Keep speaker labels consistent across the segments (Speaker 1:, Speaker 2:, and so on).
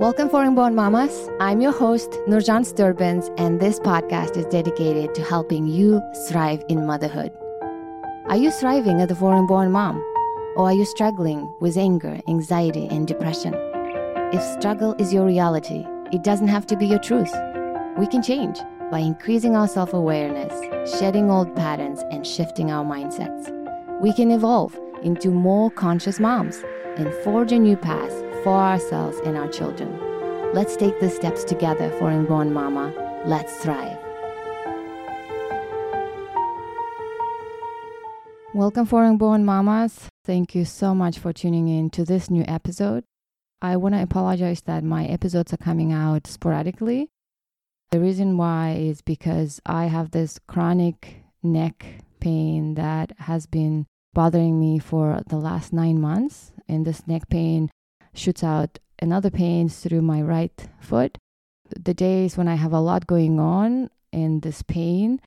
Speaker 1: Welcome, Foreign Born Mamas. I'm your host, Nurzhan Sterbenz, and this podcast is dedicated to helping you thrive in motherhood. Are you thriving as a foreign born mom? Or are you struggling with anger, anxiety, and depression? If struggle is your reality, it doesn't have to be your truth. We can change by increasing our self awareness, shedding old patterns, and shifting our mindsets. We can evolve into more conscious moms and forge a new path for ourselves and our children. Let's take the steps together Foreign Born Mama. Let's thrive. Welcome, Foreign Born Mamas. Thank you so much for tuning in to this new episode. I want to apologize that my episodes are coming out sporadically. The reason why is because I have this chronic neck pain that has been bothering me for the last nine months. And this neck pain shoots out another pain through my right foot. The days when I have a lot going on and this pain,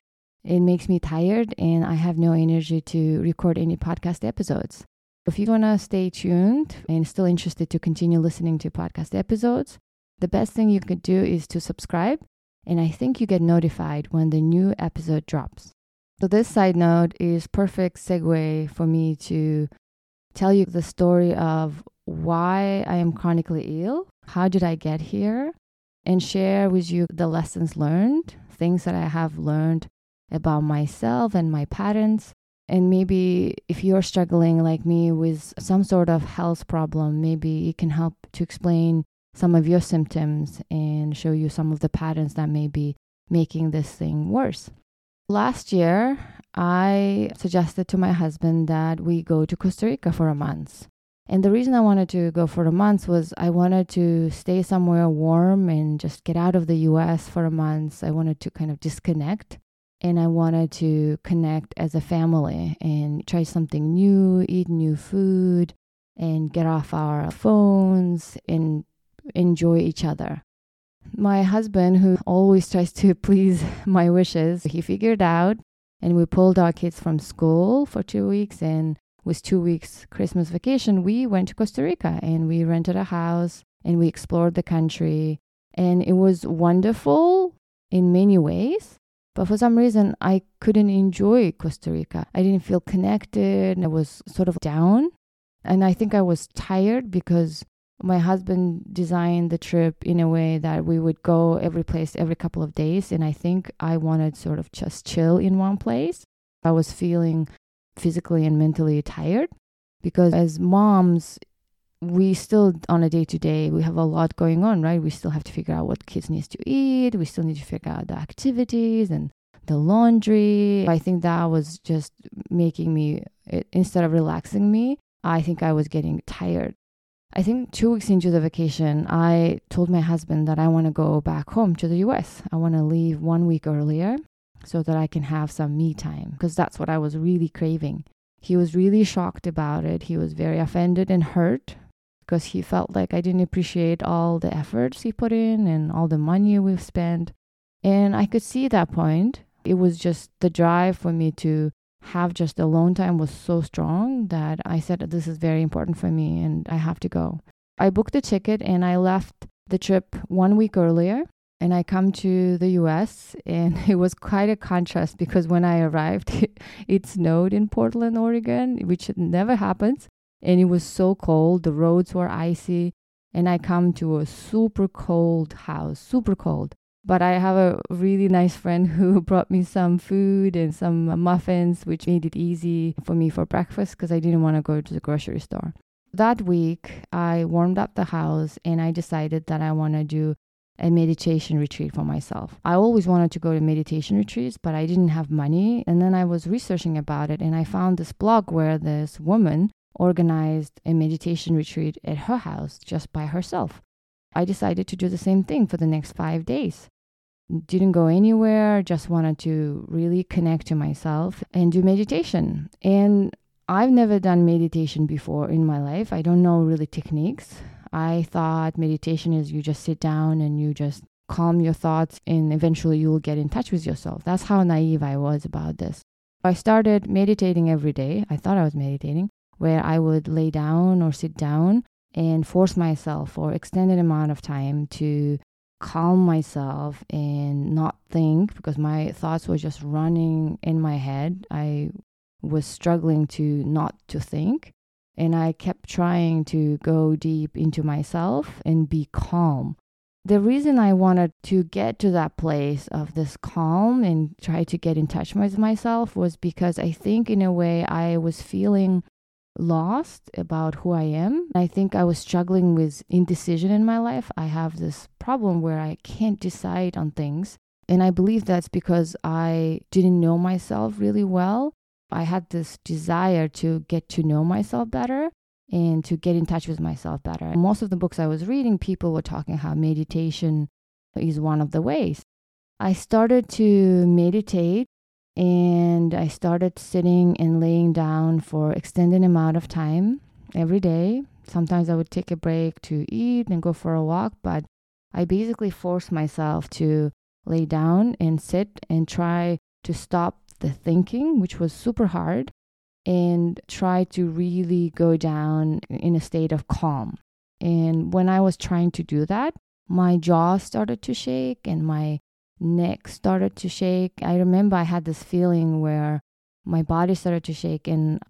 Speaker 1: it makes me tired and I have no energy to record any podcast episodes. If you want to stay tuned and still interested to continue listening to podcast episodes, the best thing you could do is to subscribe. And I think you get notified when the new episode drops. So this side note is perfect segue for me to tell you the story of why I am chronically ill, how did I get here, and share with you the lessons learned, things that I have learned about myself and my patterns. And maybe if you're struggling like me with some sort of health problem, maybe it can help to explain some of your symptoms and show you some of the patterns that may be making this thing worse. Last year, I suggested to my husband that we go to Costa Rica for a month. And the reason I wanted to go for a month was I wanted to stay somewhere warm and just get out of the US for a month. I wanted to kind of disconnect and I wanted to connect as a family and try something new, eat new food, and get off our phones and enjoy each other. My husband, who always tries to please my wishes, he figured out and we pulled our kids from school for two weeks and with two weeks Christmas vacation, we went to Costa Rica and we rented a house and we explored the country. And it was wonderful in many ways. But for some reason, I couldn't enjoy Costa Rica. I didn't feel connected. I was sort of down. And I think I was tired because my husband designed the trip in a way that we would go every place every couple of days. And I think I wanted sort of just chill in one place. I was feeling physically and mentally tired because as moms we still on a day to day we have a lot going on right we still have to figure out what kids needs to eat we still need to figure out the activities and the laundry i think that was just making me instead of relaxing me i think i was getting tired i think two weeks into the vacation i told my husband that i want to go back home to the us i want to leave one week earlier so that I can have some me time because that's what I was really craving. He was really shocked about it. He was very offended and hurt because he felt like I didn't appreciate all the efforts he put in and all the money we've spent. And I could see that point. It was just the drive for me to have just alone time was so strong that I said, This is very important for me and I have to go. I booked the ticket and I left the trip one week earlier and I come to the US and it was quite a contrast because when I arrived it, it, snowed in Portland, Oregon, which never happens and it was so cold, the roads were icy and I come to a super cold house, super cold. But I have a really nice friend who brought me some food and some muffins, which made it easy for me for breakfast because I didn't want to go to the grocery store. That week, I warmed up the house and I decided that I want to do a meditation retreat for myself. I always wanted to go to meditation retreats, but I didn't have money. And then I was researching about it and I found this blog where this woman organized a meditation retreat at her house just by herself. I decided to do the same thing for the next five days. Didn't go anywhere, just wanted to really connect to myself and do meditation. And I've never done meditation before in my life. I don't know really techniques. I thought meditation is you just sit down and you just calm your thoughts and eventually you'll get in touch with yourself. That's how naive I was about this. I started meditating every day. I thought I was meditating, where I would lay down or sit down and force myself for extended amount of time to calm myself and not think because my thoughts were just running in my head. I was struggling to not to think and I kept trying to go deep into myself and be calm. The reason I wanted to get to that place of this calm and try to get in touch with myself was because I think, in a way, I was feeling lost about who I am. I think I was struggling with indecision in my life. I have this problem where I can't decide on things. And I believe that's because I didn't know myself really well. I had this desire to get to know myself better and to get in touch with myself better. Most of the books I was reading, people were talking how meditation is one of the ways. I started to meditate and I started sitting and laying down for extended amount of time every day. Sometimes I would take a break to eat and go for a walk, but I basically forced myself to lay down and sit and try to stop the thinking, which was super hard, and try to really go down in a state of calm. And when I was trying to do that, my jaw started to shake and my neck started to shake. I remember I had this feeling where my body started to shake and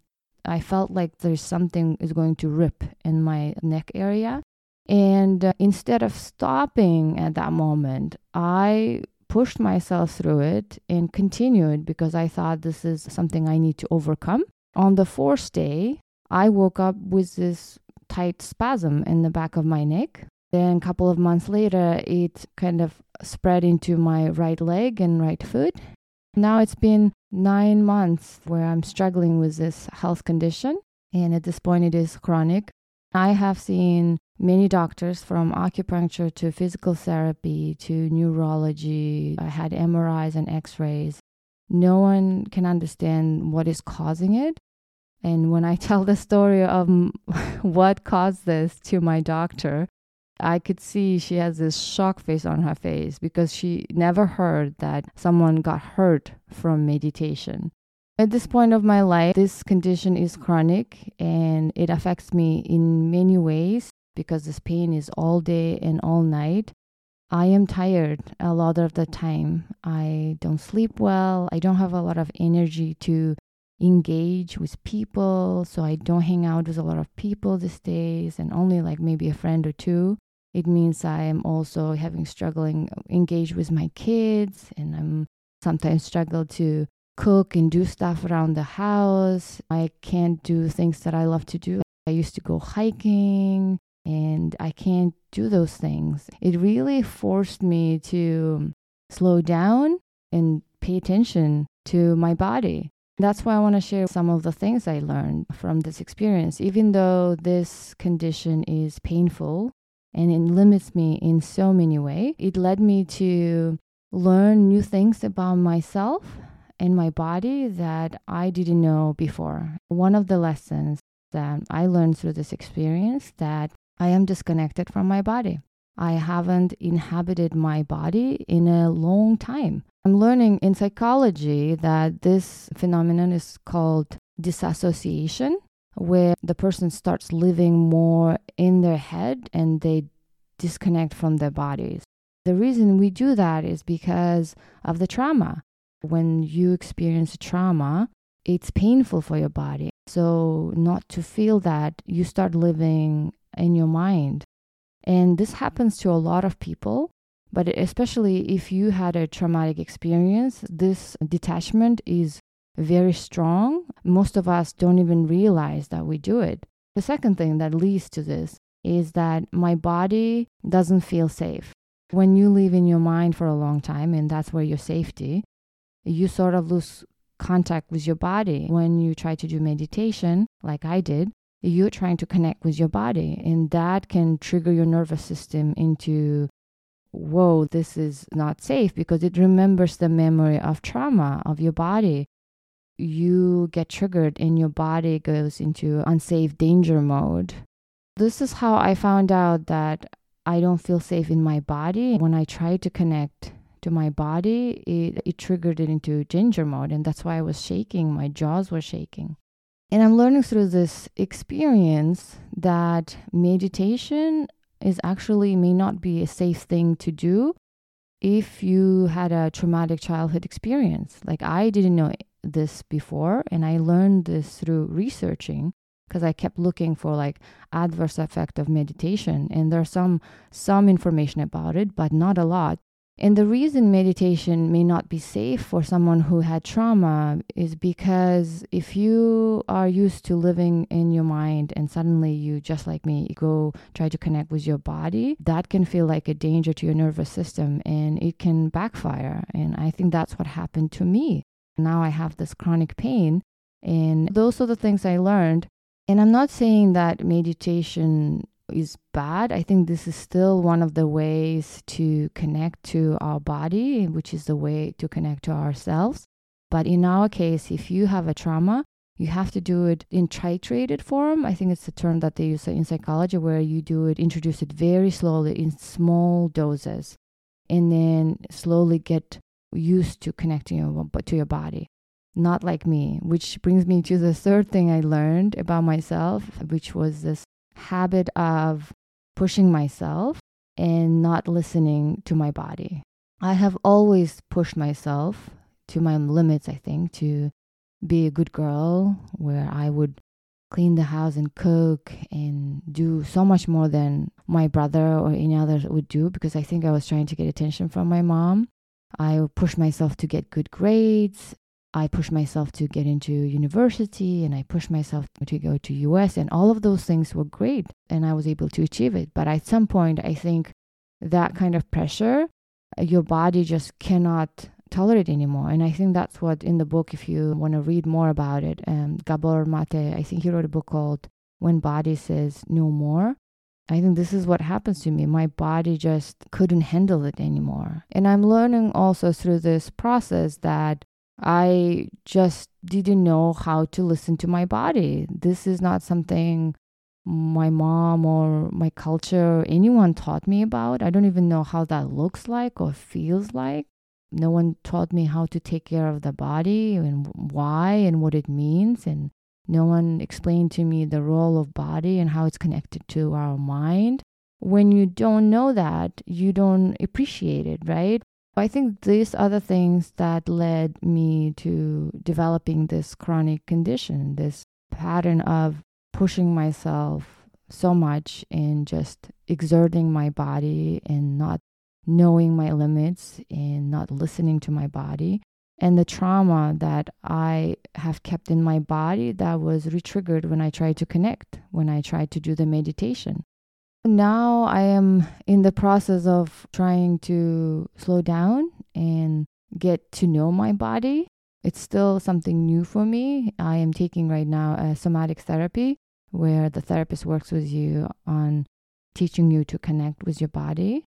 Speaker 1: I felt like there's something is going to rip in my neck area. And uh, instead of stopping at that moment, I pushed myself through it and continued because I thought this is something I need to overcome. On the fourth day, I woke up with this tight spasm in the back of my neck. Then, a couple of months later, it kind of spread into my right leg and right foot. Now it's been nine months where I'm struggling with this health condition. And at this point, it is chronic. I have seen many doctors from acupuncture to physical therapy to neurology. I had MRIs and x rays. No one can understand what is causing it. And when I tell the story of what caused this to my doctor, I could see she has this shock face on her face because she never heard that someone got hurt from meditation. At this point of my life, this condition is chronic and it affects me in many ways because this pain is all day and all night. I am tired a lot of the time. I don't sleep well. I don't have a lot of energy to engage with people. So I don't hang out with a lot of people these days and only like maybe a friend or two. It means I am also having struggling engage with my kids and I'm sometimes struggle to cook and do stuff around the house. I can't do things that I love to do. I used to go hiking and I can't do those things. It really forced me to slow down and pay attention to my body. That's why I want to share some of the things I learned from this experience. Even though this condition is painful and it limits me in so many ways, it led me to learn new things about myself and my body that I didn't know before. One of the lessons that I learned through this experience that I am disconnected from my body. I haven't inhabited my body in a long time. I'm learning in psychology that this phenomenon is called disassociation, where the person starts living more in their head and they disconnect from their bodies. The reason we do that is because of the trauma. When you experience trauma, it's painful for your body. So, not to feel that, you start living in your mind. And this happens to a lot of people, but especially if you had a traumatic experience, this detachment is very strong. Most of us don't even realize that we do it. The second thing that leads to this is that my body doesn't feel safe. When you live in your mind for a long time, and that's where your safety, you sort of lose contact with your body. When you try to do meditation, like I did, you're trying to connect with your body, and that can trigger your nervous system into, whoa, this is not safe because it remembers the memory of trauma of your body. You get triggered, and your body goes into unsafe danger mode. This is how I found out that I don't feel safe in my body when I try to connect to my body, it, it triggered it into danger mode. And that's why I was shaking. My jaws were shaking. And I'm learning through this experience that meditation is actually may not be a safe thing to do if you had a traumatic childhood experience. Like I didn't know this before and I learned this through researching because I kept looking for like adverse effect of meditation and there's some some information about it but not a lot and the reason meditation may not be safe for someone who had trauma is because if you are used to living in your mind and suddenly you, just like me, go try to connect with your body, that can feel like a danger to your nervous system and it can backfire. And I think that's what happened to me. Now I have this chronic pain. And those are the things I learned. And I'm not saying that meditation is bad. I think this is still one of the ways to connect to our body, which is the way to connect to ourselves. But in our case, if you have a trauma, you have to do it in titrated form. I think it's the term that they use in psychology, where you do it, introduce it very slowly in small doses, and then slowly get used to connecting to your body. Not like me, which brings me to the third thing I learned about myself, which was this habit of pushing myself and not listening to my body. I have always pushed myself to my limits, I think, to be a good girl, where I would clean the house and cook and do so much more than my brother or any other would do because I think I was trying to get attention from my mom. I push myself to get good grades I pushed myself to get into university and I pushed myself to go to US and all of those things were great and I was able to achieve it. But at some point I think that kind of pressure your body just cannot tolerate anymore. And I think that's what in the book, if you want to read more about it, um, Gabor Mate, I think he wrote a book called When Body Says No More. I think this is what happens to me. My body just couldn't handle it anymore. And I'm learning also through this process that I just didn't know how to listen to my body. This is not something my mom or my culture or anyone taught me about. I don't even know how that looks like or feels like. No one taught me how to take care of the body and why and what it means and no one explained to me the role of body and how it's connected to our mind. When you don't know that, you don't appreciate it, right? I think these are the things that led me to developing this chronic condition, this pattern of pushing myself so much and just exerting my body and not knowing my limits and not listening to my body. And the trauma that I have kept in my body that was retriggered when I tried to connect, when I tried to do the meditation. Now I am in the process of trying to slow down and get to know my body. It's still something new for me. I am taking right now a somatic therapy where the therapist works with you on teaching you to connect with your body.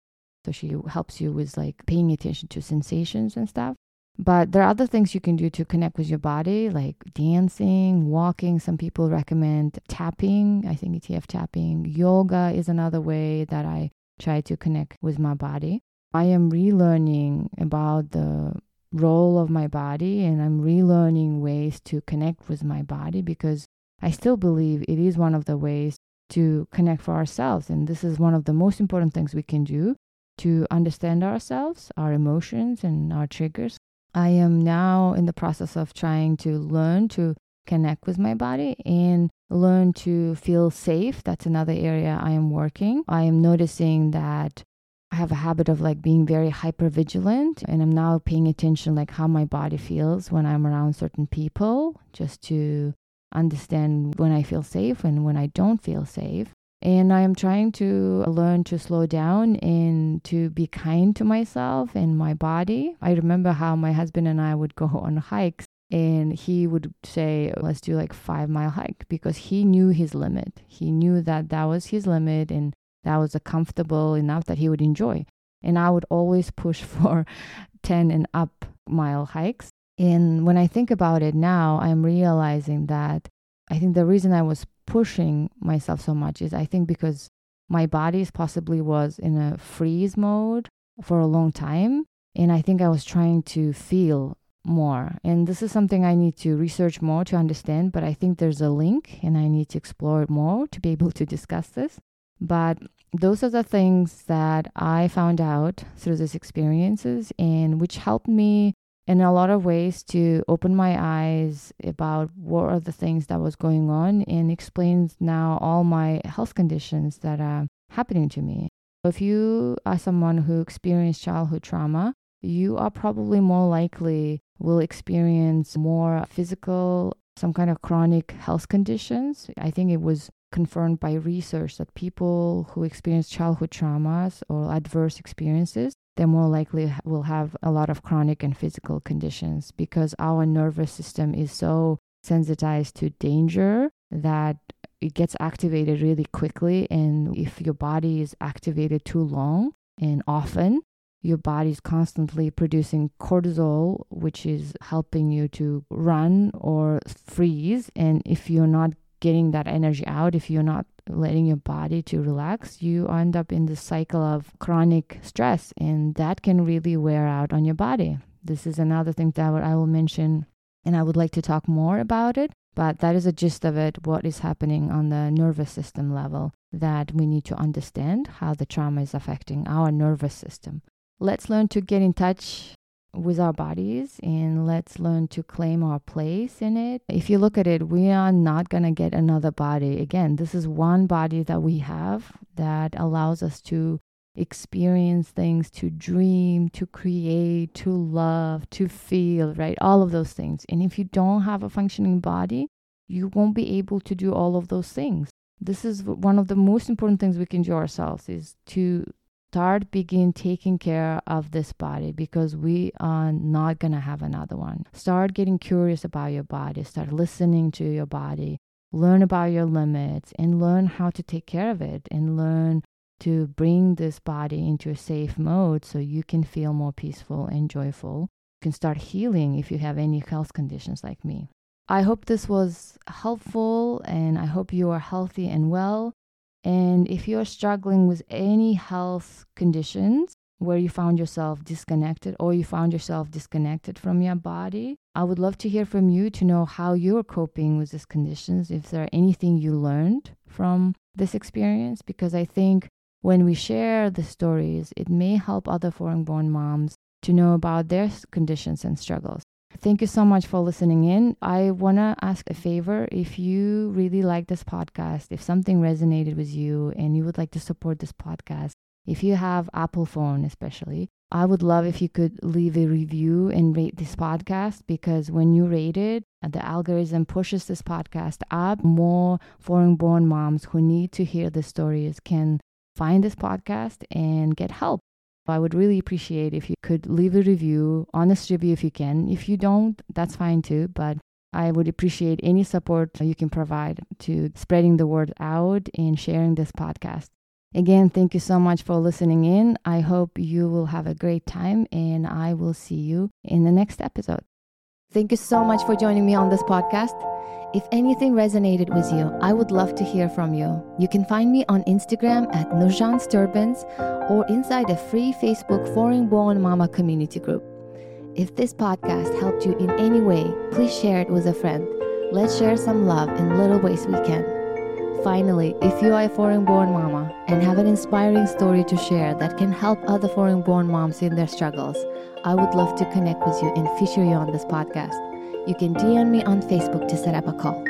Speaker 1: So she helps you with like paying attention to sensations and stuff. But there are other things you can do to connect with your body, like dancing, walking. Some people recommend tapping. I think ETF tapping. Yoga is another way that I try to connect with my body. I am relearning about the role of my body and I'm relearning ways to connect with my body because I still believe it is one of the ways to connect for ourselves. And this is one of the most important things we can do to understand ourselves, our emotions, and our triggers I am now in the process of trying to learn to connect with my body and learn to feel safe. That's another area I am working. I am noticing that I have a habit of like being very hyper vigilant and I'm now paying attention like how my body feels when I'm around certain people just to understand when I feel safe and when I don't feel safe. And I am trying to learn to slow down and to be kind to myself and my body. I remember how my husband and I would go on hikes and he would say let's do like 5 mile hike because he knew his limit. He knew that that was his limit and that was a comfortable enough that he would enjoy. And I would always push for 10 and up mile hikes. And when I think about it now, I'm realizing that I think the reason I was pushing myself so much is I think because my body possibly was in a freeze mode for a long time. And I think I was trying to feel more. And this is something I need to research more to understand, but I think there's a link and I need to explore it more to be able to discuss this. But those are the things that I found out through these experiences and which helped me in a lot of ways to open my eyes about what are the things that was going on and explains now all my health conditions that are happening to me. If you are someone who experienced childhood trauma, you are probably more likely will experience more physical some kind of chronic health conditions. I think it was confirmed by research that people who experience childhood traumas or adverse experiences they're more likely will have a lot of chronic and physical conditions because our nervous system is so sensitized to danger that it gets activated really quickly and if your body is activated too long and often your body is constantly producing cortisol, which is helping you to run or freeze. And if you're not getting that energy out, if you're not letting your body to relax, you end up in the cycle of chronic stress, and that can really wear out on your body. This is another thing that I will mention, and I would like to talk more about it. But that is a gist of it, what is happening on the nervous system level, that we need to understand how the trauma is affecting our nervous system let's learn to get in touch with our bodies and let's learn to claim our place in it. If you look at it, we are not going to get another body. Again, this is one body that we have that allows us to experience things, to dream, to create, to love, to feel, right? All of those things. And if you don't have a functioning body, you won't be able to do all of those things. This is one of the most important things we can do ourselves is to start begin taking care of this body because we are not going to have another one. Start getting curious about your body. Start listening to your body. Learn about your limits and learn how to take care of it and learn to bring this body into a safe mode so you can feel more peaceful and joyful. You can start healing if you have any health conditions like me. I hope this was helpful and i hope you are healthy and well and if you're struggling with any health conditions where you found yourself disconnected or you found yourself disconnected from your body, I would love to hear from you to know how you're coping with these conditions, if there are anything you learned from this experience, because I think when we share the stories, it may help other foreign born moms to know about their conditions and struggles. Thank you so much for listening in. I want to ask a favor. If you really like this podcast, if something resonated with you and you would like to support this podcast, if you have Apple phone especially, I would love if you could leave a review and rate this podcast because when you rate it, the algorithm pushes this podcast up. More foreign born moms who need to hear the stories can find this podcast and get help. I would really appreciate if you could leave a review, honest review if you can. If you don't, that's fine too, but I would appreciate any support you can provide to spreading the word out and sharing this podcast. Again, thank you so much for listening in. I hope you will have a great time and I will see you in the next episode. Thank you so much for joining me on this podcast. If anything resonated with you, I would love to hear from you. You can find me on Instagram at Nurzhan Sterbenz or inside a free Facebook Foreign Born Mama community group. If this podcast helped you in any way, please share it with a friend. Let's share some love in little ways we can. Finally, if you are a foreign born mama and have an inspiring story to share that can help other foreign born moms in their struggles, I would love to connect with you and feature you on this podcast. You can DM me on Facebook to set up a call.